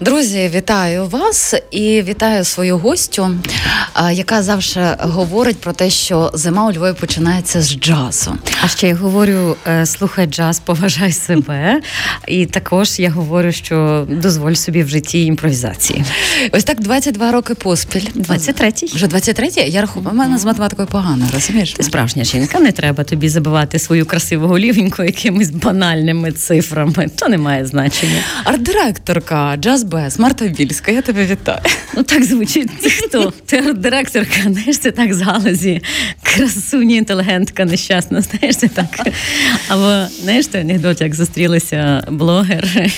Друзі, вітаю вас і вітаю свою гостю, яка завжди говорить про те, що зима у Львові починається з джазу. А ще я говорю: е, слухай джаз, поважай себе. І також я говорю, що дозволь собі в житті імпровізації. Ось так 22 роки поспіль. 23-й. Вже 23-й? Я рахую, у мене з математикою погано, розумієш? Ти справжня жінка, не треба тобі забивати свою красиву голівеньку якимись банальними цифрами. То не має значення. Арт-директорка джаз Без Марта Більська, я тебе вітаю. Ну так звучить хто? Ти арт-директорка, знаєш, це так з галузі. Красуні, інтелігентка, нещасна, знаєш, це так. Або знаєш, той анекдот, як зустрілися блогер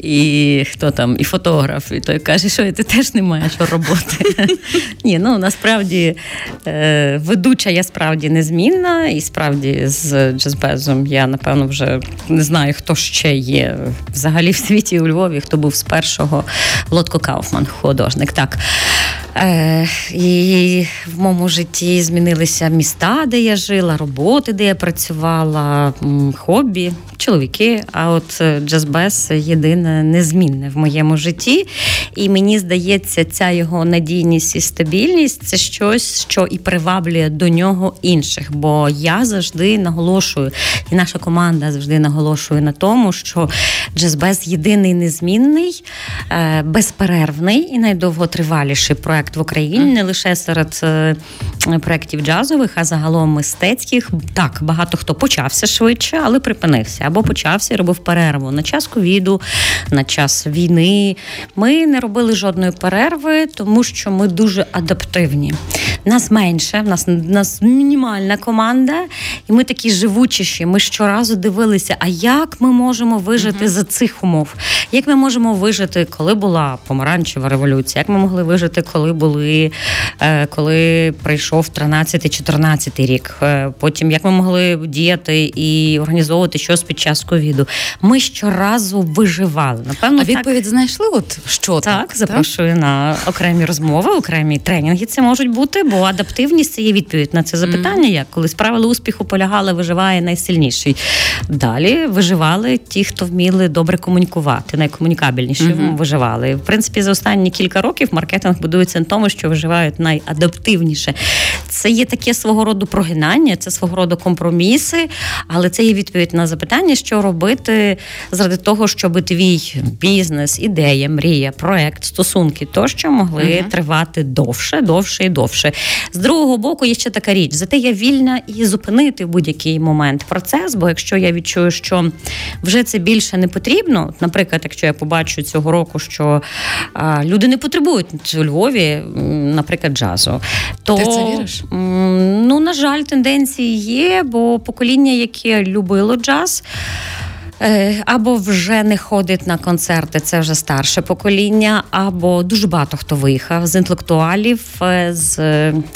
і хто там, і фотограф, і той каже, що ти теж не маєш роботи. Ні, ну насправді е, ведуча я справді незмінна, і справді з джазбезом я, напевно, вже не знаю, хто ще є взагалі в світі у Львові, хто був спершу першого Лотко Кауфман, художник. Так. Е, І в моєму житті змінилися міста, де я жила, роботи, де я працювала, хобі, чоловіки. А от джазбес єдине незмінне в моєму житті. І мені здається, ця його надійність і стабільність це щось, що і приваблює до нього інших. Бо я завжди наголошую, і наша команда завжди наголошує на тому, що джазбес єдиний незмінний, е, безперервний і найдовготриваліший проект в Україні, не лише серед е, проєктів джазових, а загалом мистецьких. Так, багато хто почався швидше, але припинився або почався і робив перерву на час ковіду, на час війни. Ми не робили жодної перерви, тому що ми дуже адаптивні. Нас менше, в нас нас мінімальна команда, і ми такі живучіші. Ми щоразу дивилися, а як ми можемо вижити uh-huh. за цих умов? Як ми можемо вижити, коли була помаранчева революція? Як ми могли вижити, коли були е, коли прийшов 13-14 рік? Е, потім як ми могли діяти і організовувати щось під час ковіду? Ми щоразу виживали. Напевно, а відповідь так... знайшли. От що так, так? запрошую так? на окремі розмови, окремі тренінги. Це можуть бути, бо адаптивність це є відповідь на це запитання. Mm. Як колись правила успіху полягали, виживає найсильніший. Далі виживали ті, хто вміли добре комунікувати, найкомунікабельніші mm-hmm. виживали. В принципі, за останні кілька років маркетинг будується тому, що виживають найадаптивніше. Це є таке свого роду прогинання, це свого роду компроміси, але це є відповідь на запитання, що робити заради того, щоб твій бізнес, ідея, мрія, проект, стосунки тощо могли uh-huh. тривати довше, довше і довше. З другого боку, є ще така річ: зате я вільна і зупинити в будь-який момент процес. Бо якщо я відчую, що вже це більше не потрібно, наприклад, якщо я побачу цього року, що а, люди не потребують у Львові, наприклад, джазу, то Ти це віриш? ну на жаль, тенденції є, бо покоління, яке любило джаз. Е, або вже не ходить на концерти, це вже старше покоління, або дуже багато хто виїхав з інтелектуалів, е, з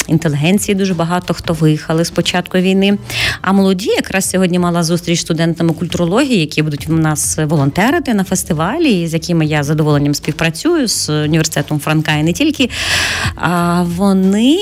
інтелігенції. Дуже багато хто виїхали з початку війни. А молоді якраз сьогодні мала зустріч студентами культурології, які будуть в нас волонтерити на фестивалі, з якими я задоволенням співпрацюю з університетом Франка і не тільки. А вони.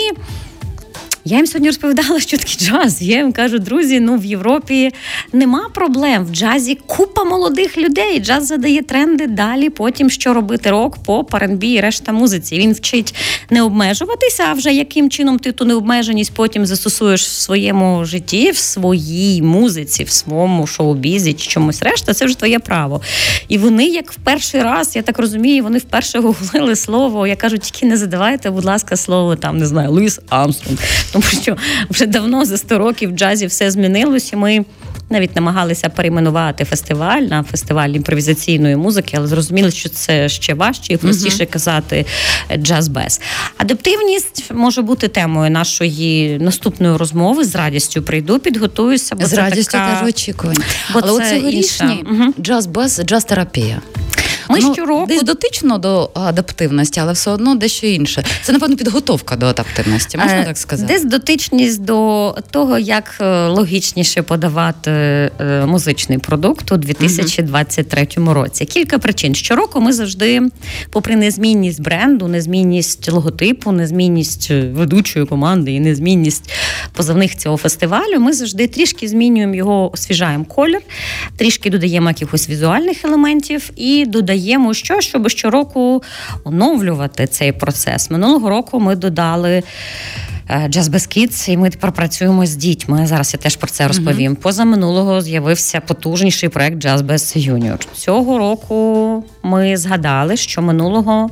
Я їм сьогодні розповідала, що таке джаз. Я їм кажу, друзі, ну в Європі нема проблем. В джазі купа молодих людей. Джаз задає тренди далі. Потім що робити рок, поп, R&B і решта музиці. Він вчить не обмежуватися, а вже яким чином ти ту необмеженість потім застосуєш в своєму житті, в своїй музиці, в своєму шоу-бізі чи чомусь решта. Це вже твоє право. І вони, як в перший раз, я так розумію, вони вперше гуглили слово. Я кажу, тільки не задавайте, будь ласка, слово там не знаю, Луїс Амстронг тому що вже давно за 100 років в джазі все змінилося. Ми навіть намагалися перейменувати фестиваль на фестиваль імпровізаційної музики, але зрозуміли, що це ще важче і простіше казати джаз без. Адаптивність може бути темою нашої наступної розмови. З радістю прийду, підготуюся. Бо з радістю така... теж очікую. Але у цьогорічній джаз без джаз терапія. Ми ну, щороку десь дотично до адаптивності, але все одно дещо інше. Це напевно підготовка до адаптивності. Можна е, так сказати? Десь дотичність до того, як е, логічніше подавати е, музичний продукт у 2023 угу. році. Кілька причин. Щороку ми завжди, попри незмінність бренду, незмінність логотипу, незмінність ведучої команди і незмінність позивних цього фестивалю, ми завжди трішки змінюємо його, освіжаємо колір, трішки додаємо якихось візуальних елементів і додаємо що, щоб щороку оновлювати цей процес. Минулого року ми додали. Jazz Без Kids, і ми тепер працюємо з дітьми. Зараз я теж про це розповім. Uh-huh. Поза минулого з'явився потужніший проект Jazz Без Junior. Цього року ми згадали, що минулого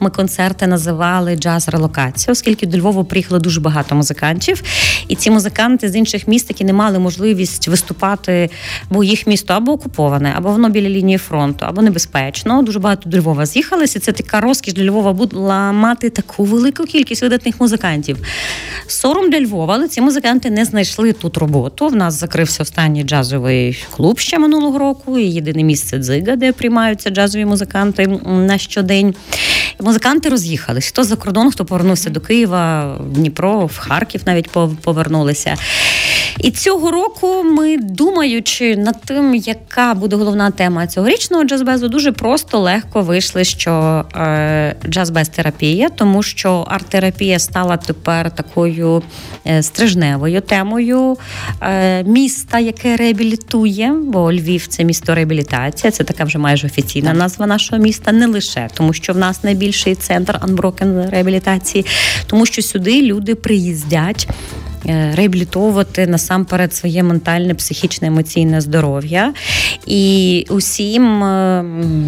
ми концерти називали джаз релокація, оскільки до Львова приїхало дуже багато музикантів, і ці музиканти з інших міст, які не мали можливість виступати, бо їх місто або окуповане, або воно біля лінії фронту, або небезпечно. Дуже багато до Львова з'їхалися. Це така розкіш для Львова була мати таку велику кількість видатних музикантів. Сором для Львова, але ці музиканти не знайшли тут роботу. В нас закрився останній джазовий клуб ще минулого року. і Єдине місце дзига, де приймаються джазові музиканти на щодень. Музиканти роз'їхались. Хто за кордон, хто повернувся до Києва, в Дніпро, в Харків навіть повернулися. І цього року ми, думаючи над тим, яка буде головна тема цьогорічного джазбезу, дуже просто легко вийшли, що е, джазбез терапія, тому що арт-терапія стала тепер такою е, стрижневою темою е, міста, яке реабілітує, бо Львів це місто реабілітація, це така вже майже офіційна назва нашого міста, не лише тому, що в нас найбільший центр Unbroken реабілітації, тому що сюди люди приїздять. Е, реабілітовувати насамперед своє ментальне, психічне, емоційне здоров'я. І усім, е,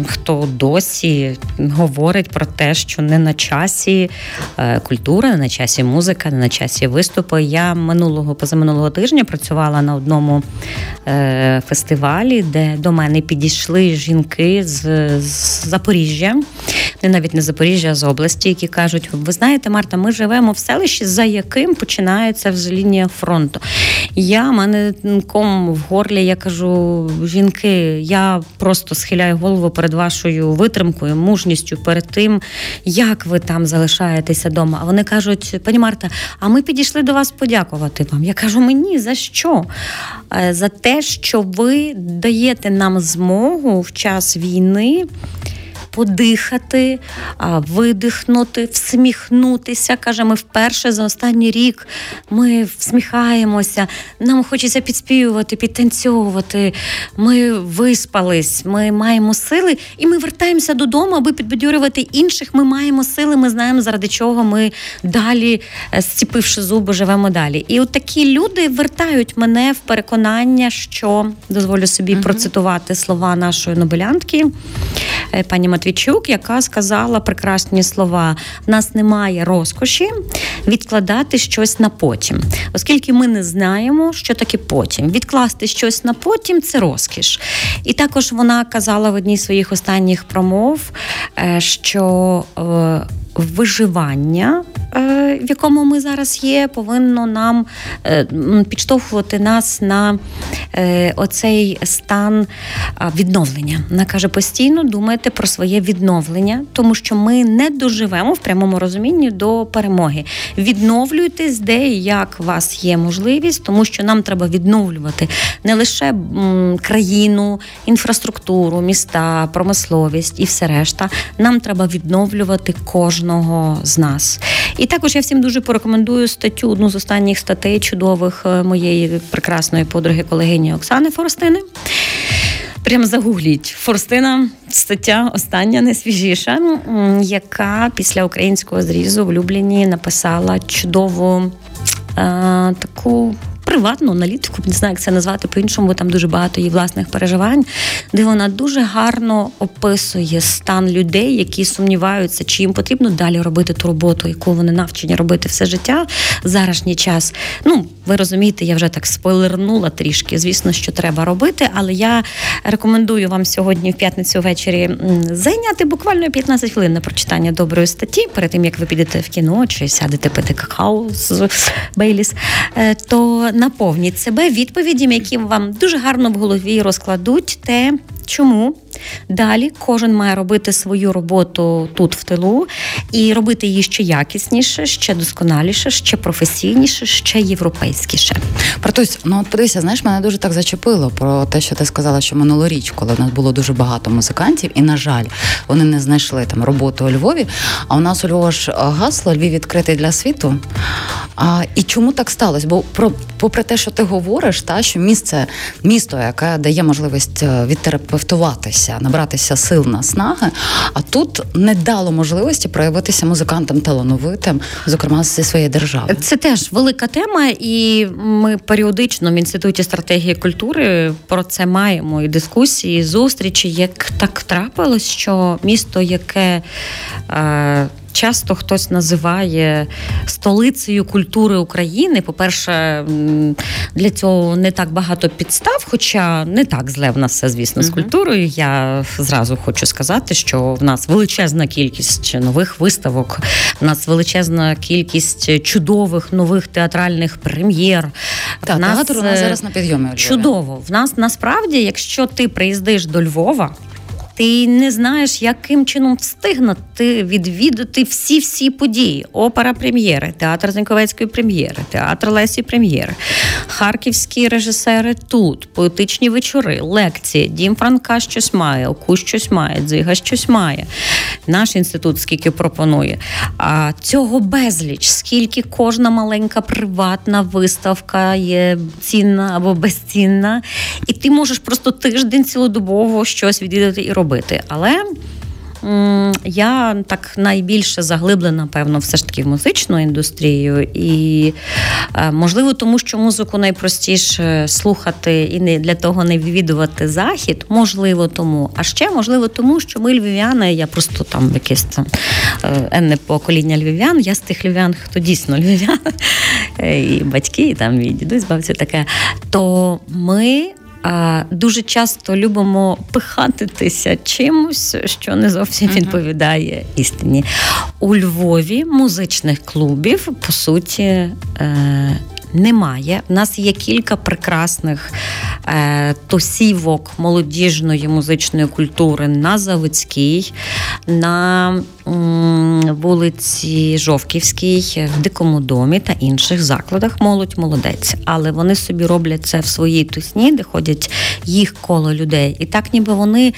хто досі говорить про те, що не на часі е, культура, не на часі музика, не на часі виступи. Я минулого позаминулого тижня працювала на одному фестивалі, де до мене підійшли жінки з, з Запоріжжя, не навіть не Запоріжжя, а з області, які кажуть: ви знаєте, Марта, ми живемо в селищі, за яким починається вже лінія фронту. Я мене ком в горлі, я кажу, жінки, я просто схиляю голову перед вашою витримкою, мужністю, перед тим, як ви там залишаєтеся вдома. А вони кажуть, пані Марта, а ми підійшли до вас подякувати вам. Я кажу, мені за що? Е, за те, що ви даєте нам змогу в час війни подихати, видихнути, всміхнутися. Каже, ми вперше за останній рік ми всміхаємося, нам хочеться підспівувати, підтанцьовувати. Ми виспались, ми маємо сили, і ми вертаємося додому, аби підбадьорювати інших. Ми маємо сили, ми знаємо, заради чого ми далі, е, зціпивши зуби, живемо далі. І от такі люди вертають мене в переконання, що дозволю собі uh процитувати слова нашої нобелянтки, пані Матвійчук, яка сказала прекрасні слова: в нас немає розкоші відкладати щось на потім, оскільки ми не знаємо, що таке потім. Відкласти щось на потім це розкіш. І також вона казала в одній з своїх останніх промов, е, що е, виживання, е, в якому ми зараз є, повинно нам е, підштовхувати нас на е, оцей стан відновлення. Вона каже: постійно думайте про своє відновлення, тому що ми не доживемо в прямому розумінні до перемоги. Відновлюйтесь, де і як у вас є можливість, тому що нам треба відновлювати не лише країну, інфраструктуру, міста, промисловість і все решта. Нам треба відновлювати кожну кожного з нас. І також я всім дуже порекомендую статтю, одну з останніх статей чудових е, моєї прекрасної подруги колегині Оксани Форостини. Прям загугліть Форстина, стаття остання, найсвіжіша, яка після українського зрізу в Любліні написала чудову е, таку приватну аналітику, не знаю, як це назвати по-іншому, там дуже багато її власних переживань, де вона дуже гарно описує стан людей, які сумніваються, чи їм потрібно далі робити ту роботу, яку вони навчені робити все життя заражній час. Ну, ви розумієте, я вже так спойлернула трішки. Звісно, що треба робити, але я рекомендую вам сьогодні в п'ятницю ввечері зайняти буквально 15 хвилин на прочитання доброї статті, перед тим як ви підете в кіно чи сядете пити какао з Бейліс. Е, то наповніть себе відповідями, які вам дуже гарно в голові розкладуть те, чому Далі кожен має робити свою роботу тут в тилу і робити її ще якісніше, ще досконаліше, ще професійніше, ще європейськіше. Протусь, ну от подивися, знаєш, мене дуже так зачепило про те, що ти сказала, що минулоріч, коли в нас було дуже багато музикантів, і на жаль, вони не знайшли там роботу у Львові. А у нас у Львова ж гасло Львів відкритий для світу. А, І чому так сталося? Бо про попри те, що ти говориш, та що місце, місто, яке дає можливість е, відтерапевтуватися, набратися сил наснаги. а тут не дало можливості проявитися музикантам талановитим, зокрема зі своєї держави. Це теж велика тема, і ми періодично в інституті стратегії культури про це маємо і дискусії, і зустрічі. Як так трапилось, що місто, яке е, часто хтось називає столицею культури України. По-перше, для цього не так багато підстав, хоча не так зле в нас все, звісно, з культурою. Я зразу хочу сказати, що в нас величезна кількість нових виставок, в нас величезна кількість чудових нових театральних прем'єр. Так, нас, театр у нас зараз на підйомі. Чудово. В нас насправді, якщо ти приїздиш до Львова. Ти не знаєш, яким чином встигнути відвідати всі-всі події. Опера прем'єри, театр Зеньковецької прем'єри, театр Лесі прем'єри, харківські режисери тут, поетичні вечори, лекції. Дім Франка щось має, Оку щось має, Дзига щось має. Наш інститут скільки пропонує. А цього безліч, скільки кожна маленька приватна виставка є цінна або безцінна, і ти можеш просто тиждень цілодобово щось відвідати і робити робити. Але я так найбільше заглиблена, певно, все ж таки в музичну індустрію, і е, можливо, тому що музику найпростіше слухати і не для того не відвідувати захід, можливо, тому. А ще можливо, тому що ми львів'яни, я просто там якесь там е, енне покоління львів'ян. Я з тих львів'ян, хто дійсно львів'ян, е, і батьки, і там і дідусь бавці таке. То ми дуже часто любимо пихатитися чимось, що не зовсім відповідає істині. У Львові музичних клубів по суті. Немає. У нас є кілька прекрасних е, тосівок молодіжної музичної культури на Заводській, на м, вулиці Жовківській, в Дикому домі та інших закладах. Молодь молодець. Але вони собі роблять це в своїй тусні, де ходять їх коло людей. І так, ніби вони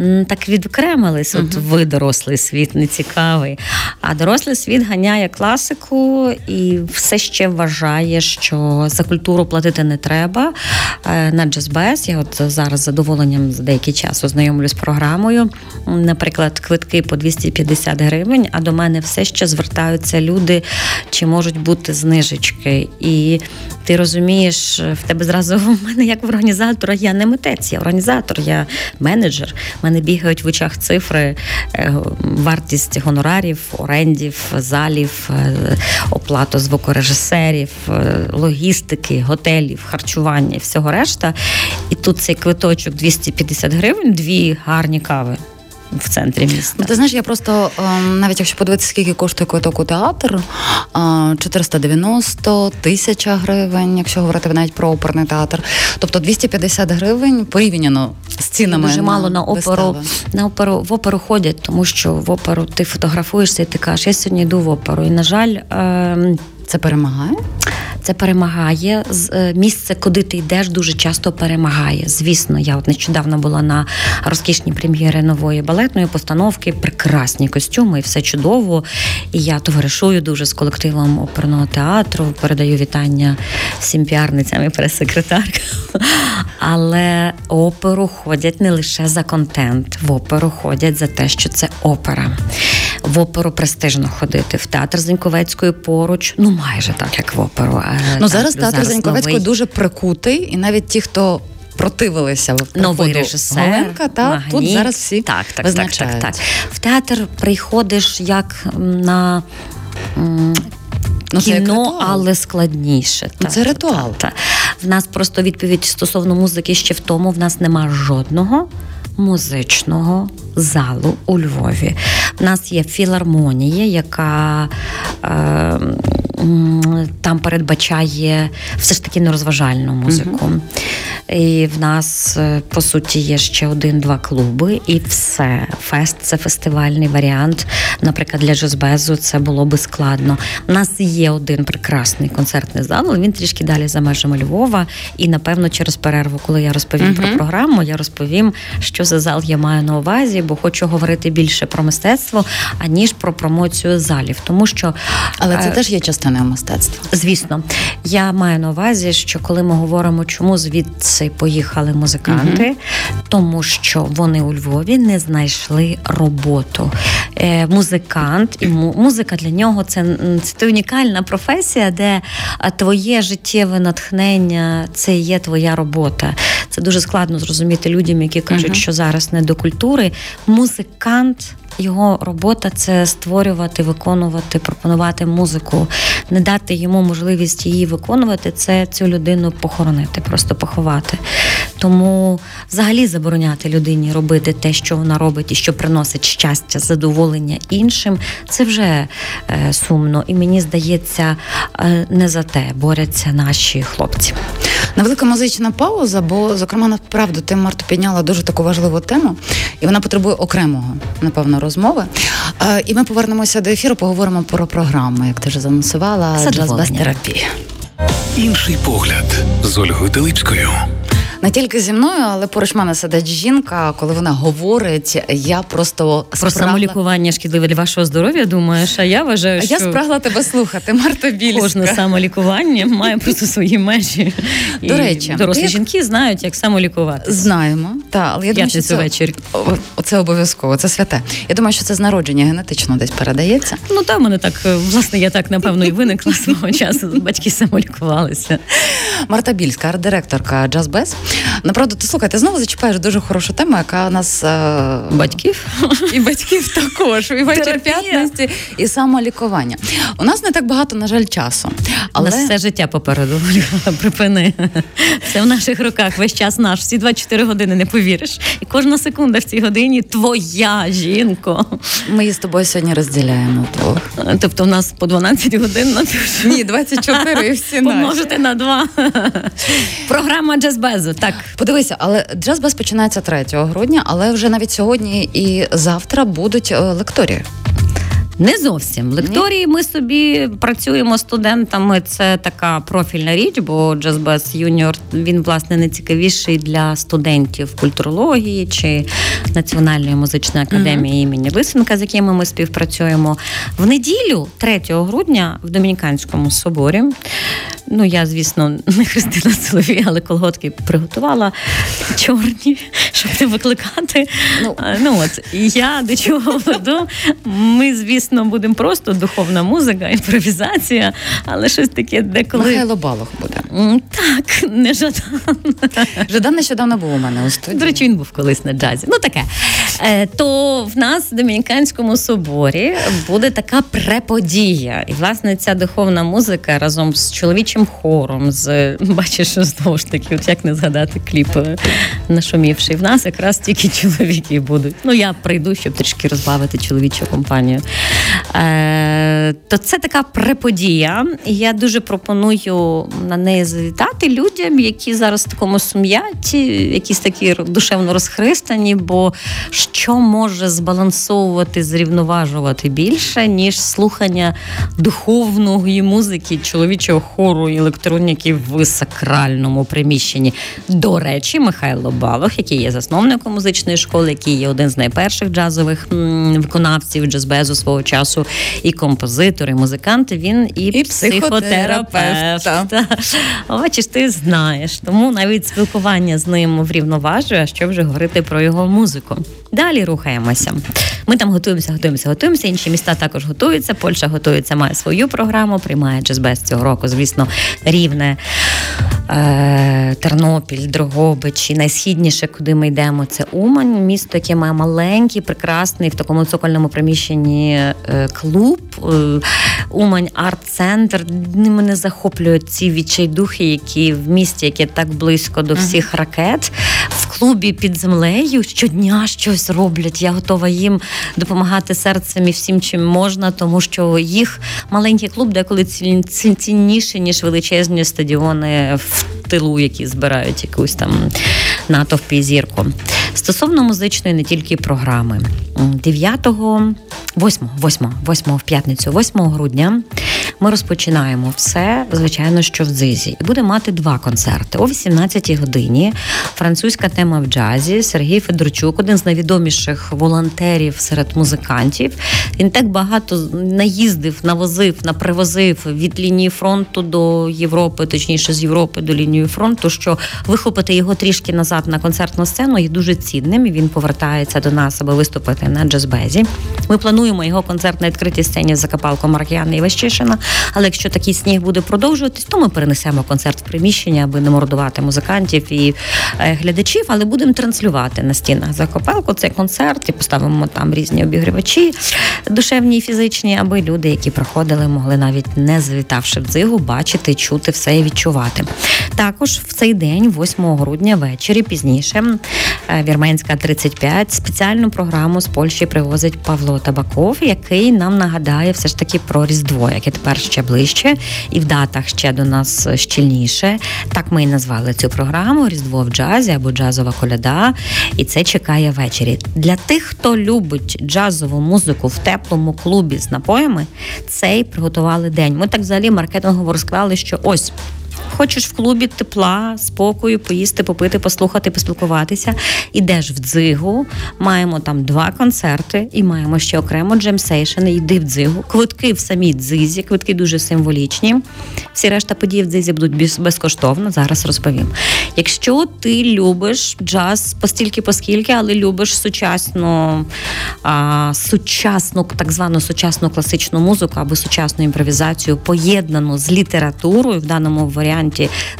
м, так відокремились. От ви дорослий світ не цікавий. А дорослий світ ганяє класику і все ще вважає, що за культуру платити не треба. Е, на Джазбес я от зараз з задоволенням за деякий час ознайомлюсь з програмою. Наприклад, квитки по 250 гривень, а до мене все ще звертаються люди, чи можуть бути знижечки. І ти розумієш, в тебе зразу в мене, як в організатора, я не митець, я організатор, я менеджер. В мене бігають в очах цифри, е, вартість гонорарів, орендів, залів, е, оплату звукорежисерів, логістики, готелів, харчування і всього решта. І тут цей квиточок 250 гривень, дві гарні кави. В центрі міста. Ну, ти знаєш, я просто ем, навіть якщо подивитися, скільки коштує квиток у театр, 490 тисяча гривень, якщо говорити навіть про оперний театр. Тобто 250 гривень порівняно з цінами. Дуже на мало на оперу на оперу в оперу ходять, тому що в оперу ти фотографуєшся і ти кажеш, я сьогодні йду в оперу. І на жаль, ем, це перемагає. Це перемагає е, місце, куди ти йдеш, дуже часто перемагає. Звісно, я от нещодавно була на розкішній прем'єри нової балетної постановки, прекрасні костюми, і все чудово. І я товаришую дуже з колективом оперного театру. Передаю вітання всім піарницям і прес-секретаркам. Але оперу ходять не лише за контент, в оперу ходять за те, що це опера. В оперу престижно ходити. В театр Зеньковецької поруч, ну майже так, як в оперу. Ну зараз театр Зеньковецької дуже прикутий, і навіть ті, хто противилися в новий режисер, Голенка, та Магніт. тут зараз всі так, так, визначають. так, так, так. В театр приходиш як на. Ну, Кіно, але складніше. Ну, це ритуал. Та, та. В нас просто відповідь стосовно музики ще в тому: в нас нема жодного музичного залу у Львові. У нас є філармонія, яка е, там передбачає все ж таки нерозважальну музику. І в нас е, по суті є ще один-два клуби, і все. Фест це фестивальний варіант. Наприклад, для джазбезу це було би складно. У нас є один прекрасний концертний зал, але він трішки далі за межами Львова. І напевно, через перерву, коли я розповім uh-huh. про програму, я розповім, що за зал я маю на увазі, бо хочу говорити більше про мистецтво, аніж про промоцію залів, тому що але це е, теж є частиною мистецтва. Звісно, я маю на увазі, що коли ми говоримо, чому звідси поїхали музиканти, угу. тому що вони у Львові не знайшли роботу. Е, Музикант і музика для нього це, це унікальна професія, де твоє життєве натхнення це є твоя робота. Це дуже складно зрозуміти людям, які кажуть, угу. що зараз не до культури. Музикант його робота це створювати, виконувати, пропонувати музику, не дати йому можливість її виконувати, це цю людину похоронити, просто поховати. Тому взагалі забороняти людині робити те, що вона робить, і що приносить щастя, задоволення іншим, це вже е, сумно. І мені здається, е, не за те борються наші хлопці. Невелика музична пауза, бо, зокрема, направду ти Марто підняла дуже таку важливу тему, і вона потребує окремого, напевно, розмови. І ми повернемося до ефіру, поговоримо про програму, як ти вже заносувала джаз-без-терапія. Інший погляд з Ольгою Телипською не тільки зі мною, але поруч мене сидить жінка. Коли вона говорить, я просто про спрагла... самолікування шкідливе для вашого здоров'я. Думаєш, а я вважаю, що я спрагла тебе слухати. Марта Більська. Кожне самолікування має просто свої межі. До речі, дорослі як... жінки знають, як самолікувати. Знаємо, та але я думаю, що це... вечір. Це обов'язково, це святе. Я думаю, що це з народження генетично десь передається. Ну там мене так власне, я так напевно і виникла свого часу. Батьки самолікувалися. Марта Більська, арт-директорка Джазбез. Направду, ти слухай, ти знову зачіпаєш дуже хорошу тему, яка нас е... батьків і батьків також, і вечір п'ятності, і самолікування. У нас не так багато, на жаль, часу. Але нас все життя попереду. Припини. Все в наших руках, весь час наш, всі 24 години не повіриш. І кожна секунда в цій годині твоя жінко. Ми її з тобою сьогодні розділяємо. Тобто, в нас по 12 годин на Ні, 24 і всі Помножити на два. Програма Джазбезу. Так. Подивися, але джаз-без починається 3 грудня, але вже навіть сьогодні і завтра будуть е, лекторії. Не зовсім лекторії. Ми собі працюємо студентами. Це така профільна річ, бо Джазбес Юніор він власне не цікавіший для студентів культурології чи Національної музичної академії uh-huh. імені Лисенка, з якими ми співпрацюємо в неділю, 3 грудня, в Домініканському соборі. Ну, я, звісно, не Христина Соловій, але колготки приготувала чорні, щоб не викликати. Ну, ну от і я до чого веду. Ми, звісно, будемо просто духовна музика, імпровізація, але щось таке деколи. Михайло Балох буде. Так, не Жадан. Жадан нещодавно був у мене у студії. До речі, він був колись на джазі. Ну таке. Е, то в нас в Домініканському соборі буде така преподія. І, власне, ця духовна музика разом з чоловічим хором, з бачиш, знову ж таки, от як не згадати кліп е, нашумівший. В нас якраз тільки чоловіки будуть. Ну, я прийду, щоб трішки розбавити чоловічу компанію. Е, То це така преподія. Я дуже пропоную на неї завітати людям, які зараз в такому сум'яті, якісь такі душевно розхристані, бо що може збалансовувати, зрівноважувати більше, ніж слухання духовної музики, чоловічого хору і електроніків в сакральному приміщенні. До речі, Михайло Балох, який є засновником музичної школи, який є один з найперших джазових виконавців джазбезу свого часу, і композитор, і музикант. Він і, і психотерапевт. Бачиш, ти знаєш. Тому навіть спілкування з ним врівноважує, а що вже говорити про його музику. Далі рухаємося. Ми там готуємося, готуємося, готуємося. Інші міста також готуються. Польща готується, має свою програму, приймає джазбез цього року. Звісно, рівне е, Тернопіль, Дрогобич і найсхідніше, куди ми йдемо, це Умань, місто, яке має маленький, прекрасний в такому цокольному приміщенні е, клуб. Е, Умань арт-центр. Мене захоплюють ці відчайдухи, які в місті, яке так близько до всіх ракет, в клубі під землею щодня щось роблять. Я готова їм допомагати серцем і всім, чим можна, тому що їх маленький клуб деколи цінніше, ніж величезні стадіони в тилу, які збирають якусь там натовпі зірку. Стосовно музичної не тільки програми 9 8, 8, 8 в п'ятницю, 8 грудня ми розпочинаємо все, звичайно, що в дзизі. І будемо мати два концерти о 18-й годині. Французька тема в джазі. Сергій Федорчук, один з найвідоміших волонтерів серед музикантів. Він так багато наїздив, навозив, напривозив від лінії фронту до Європи, точніше з Європи до лінії фронту, що вихопити його трішки назад на концертну сцену є дуже цінним. і Він повертається до нас, аби виступити на джазбезі. Ми плануємо його концерт на відкритій сцені в Закапалку Марк'яна і Вещишина. Але якщо такий сніг буде продовжуватись, то ми перенесемо концерт в приміщення, аби не мордувати музикантів і е, глядачів. Але будемо транслювати на стінах Закопалку цей концерт і поставимо там різні обігрівачі, душевні і фізичні, аби люди, які приходили, могли навіть не завітавши в дзигу, бачити, чути все і відчувати. Також в цей день, 8 грудня, ввечері пізніше, е, Вірменська 35, спеціальну програму з Польщі привозить Павло Табаков, який нам нагадає все ж таки про Різдво, яке тепер ще ближче, і в датах ще до нас щільніше. Так ми і назвали цю програму Різдво в джазі або джазова коляда. І це чекає ввечері. Для тих, хто любить джазову музику в теплому клубі з напоями, цей приготували день. Ми так взагалі маркетингово розказали, що ось. Хочеш в клубі тепла, спокою, поїсти, попити, послухати, поспілкуватися. Ідеш в дзигу, маємо там два концерти і маємо ще окремо jam session. Йди в дзигу. Квитки в самій дзизі, квитки дуже символічні. Всі решта подій в дзизі будуть безкоштовно. Зараз розповім. Якщо ти любиш джаз постільки, поскільки, але любиш сучасну, а, сучасну, так звану сучасну класичну музику або сучасну імпровізацію, поєднану з літературою в даному варіанті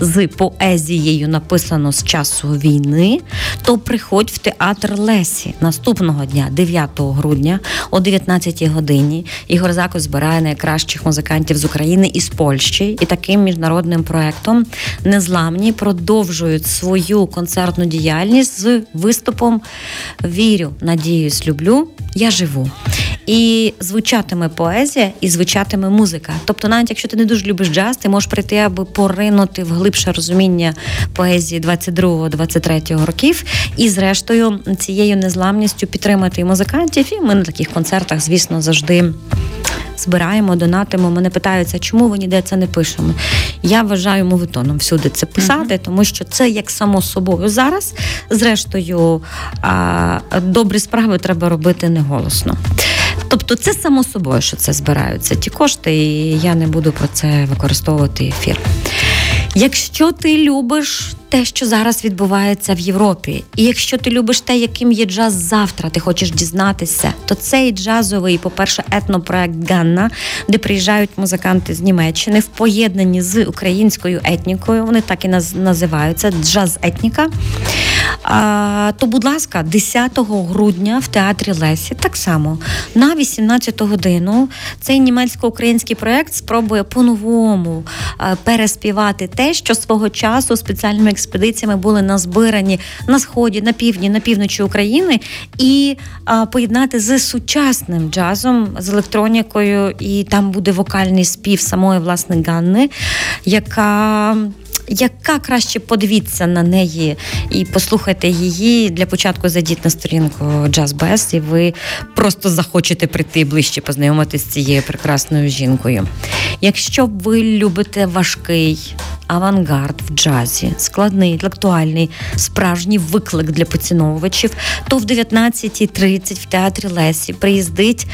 з поезією написано з часу війни, то приходь в театр Лесі наступного дня, 9 грудня, о 19 годині. Ігор Закос збирає найкращих музикантів з України і з Польщі, і таким міжнародним проектом незламні продовжують свою концертну діяльність з виступом Вірю, надіюсь, люблю. Я живу. І звучатиме поезія, і звучатиме музика. Тобто, навіть якщо ти не дуже любиш джаз, ти можеш прийти, аби поринути в глибше розуміння поезії 22-23 років, і зрештою цією незламністю підтримати і музикантів. І ми на таких концертах, звісно, завжди. Збираємо, донатимо. Мене питаються, чому ви ніде це не пишемо. Я вважаю мовитоном всюди це писати, uh-huh. тому що це як само собою зараз. Зрештою, а, добрі справи треба робити неголосно. Тобто, це само собою, що це збираються ті кошти, і я не буду про це використовувати ефір. Якщо ти любиш те, що зараз відбувається в Європі, і якщо ти любиш те, яким є джаз завтра, ти хочеш дізнатися, то цей джазовий, по-перше, етнопроект Ганна, де приїжджають музиканти з Німеччини в поєднанні з українською етнікою, вони так і називаються джаз-етніка. То, будь ласка, 10 грудня в театрі Лесі, так само на 18 годину цей німецько-український проект спробує по-новому переспівати те, що свого часу спеціальними експедиціями були назбирані на сході, на півдні, на півночі України, і поєднати з сучасним джазом, з електронікою, і там буде вокальний спів самої власне Ганни, яка яка краще подивіться на неї і послухайте її для початку. Зайдіть на сторінку Jazz і ви просто захочете прийти ближче познайомитися з цією прекрасною жінкою. Якщо ви любите важкий авангард в джазі, складний, інтелектуальний, справжній виклик для поціновувачів, то в 19.30 в театрі Лесі приїздить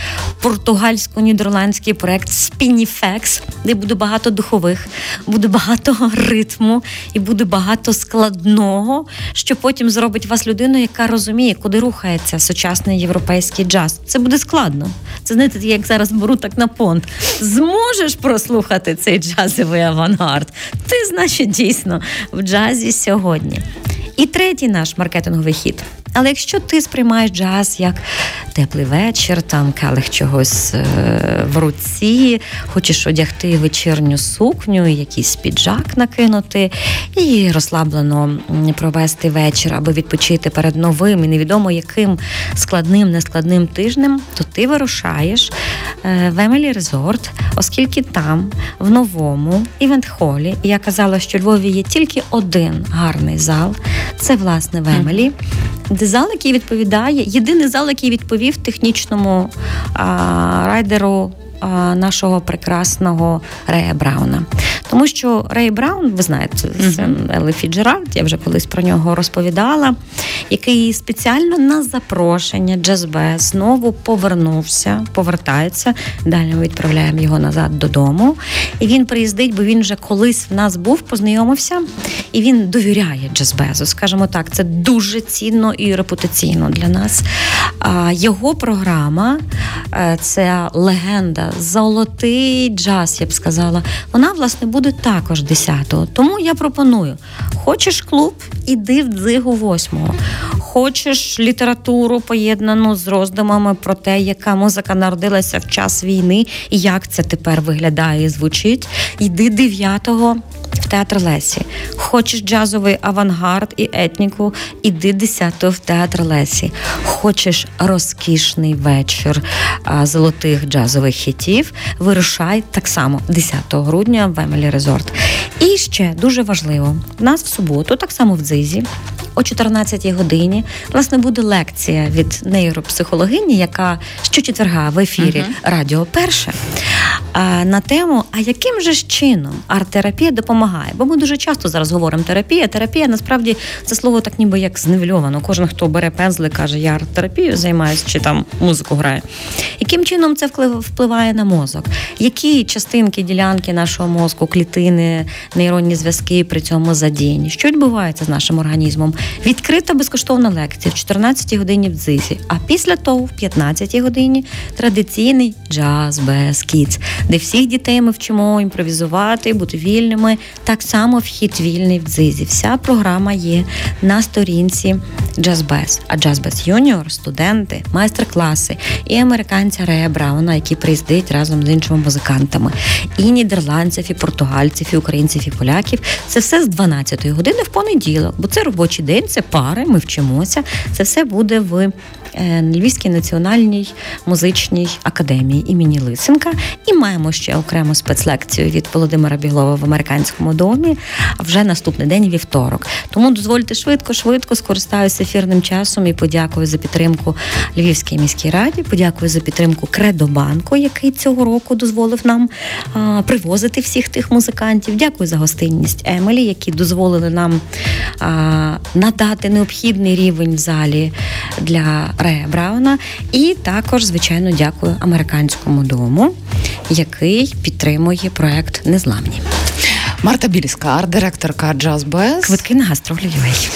португальсько-нідерландський проект Spinifex, де буде багато духових, буде багато ритму і буде багато складного, що потім зробить вас людину, яка розуміє, куди рухається сучасний європейський джаз. Це буде складно. Це знаєте, як зараз беру так на понт. Зможеш прослухати цей джазовий авангард? Ти значить дійсно в джазі сьогодні. І третій наш маркетинговий хід. Але якщо ти сприймаєш джаз як теплий вечір, там келих чогось е, в руці, хочеш одягти вечірню сукню, якийсь піджак накинути і розслаблено провести вечір, аби відпочити перед новим і невідомо яким складним, нескладним тижнем, то ти вирушаєш е, в Emily Resort, оскільки там, в новому івент-холі, я казала, що в Львові є тільки один гарний зал. Це власне в Емелі. Де зал, який відповідає, єдиний зал, який відповів технічному а, райдеру нашого прекрасного Рея Брауна. Тому що Рей Браун, ви знаєте, це Елли Фіцджеральд, я вже колись про нього розповідала, який спеціально на запрошення Джазбе знову повернувся, повертається. Далі ми відправляємо його назад додому. І він приїздить, бо він вже колись в нас був, познайомився, і він довіряє Джазбезу. Скажімо так, це дуже цінно і репутаційно для нас. Його програма е, це легенда, золотий джаз, я б сказала. Вона, власне, буде також 10-го. Тому я пропоную: хочеш клуб, іди в дзигу 8-го. Хочеш літературу поєднану з роздумами про те, яка музика народилася в час війни і як це тепер виглядає і звучить. Йди 9-го в театр Лесі. Хочеш джазовий авангард і етніку, іди 10-го в театр Лесі. Хочеш розкішний вечір а, золотих джазових хітів, вирушай так само 10 грудня в Emily Resort. І ще дуже важливо, в нас в суботу, так само в дзизі. О 14-й годині власне буде лекція від нейропсихологині, яка щочетверга в ефірі uh-huh. Радіо Перше на тему: а яким же ж чином арт-терапія допомагає? Бо ми дуже часто зараз говоримо терапія. Терапія насправді це слово так ніби як зневельовано. Кожен, хто бере пензли, каже, я арт-терапією займаюся чи там музику грає. Яким чином це впливає на мозок? Які частинки ділянки нашого мозку, клітини, нейронні зв'язки при цьому задіяні? Що відбувається з нашим організмом? Відкрита безкоштовна лекція в 14 годині в дзизі. А після того, в 15 годині, традиційний джаз без кіц, де всіх дітей ми вчимо імпровізувати, бути вільними. Так само вхід вільний в дзизі. Вся програма є на сторінці Джазбез. А Джазбез Юніор, студенти, майстер-класи і американця Рея Брауна, які приїздять разом з іншими музикантами, і нідерландців, і португальців, і українців, і поляків. Це все з 12-ї години в понеділок, бо це робочий день, це пари, ми вчимося. Це все буде в е, Львівській національній музичній академії імені Лисенка. І маємо ще окрему спецлекцію від Володимира Біглова в американському домі. А вже наступний день вівторок. Тому дозвольте швидко, швидко скористаюся ефірним часом і подякую за підтримку Львівській міській раді. Подякую за підтримку Кредобанку, який цього року дозволив нам а, привозити всіх тих музикантів. Дякую за гостинність Емелі, які дозволили нам а, надати необхідний рівень в залі для Рея Брауна. І також, звичайно, дякую американському дому, який підтримує проект Незламні. Марта Більська, арт-директорка Джаз Без. Квитки на гастролі.ua.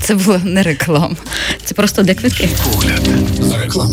Це було не реклама. Це просто де квитки. Погляд за реклами.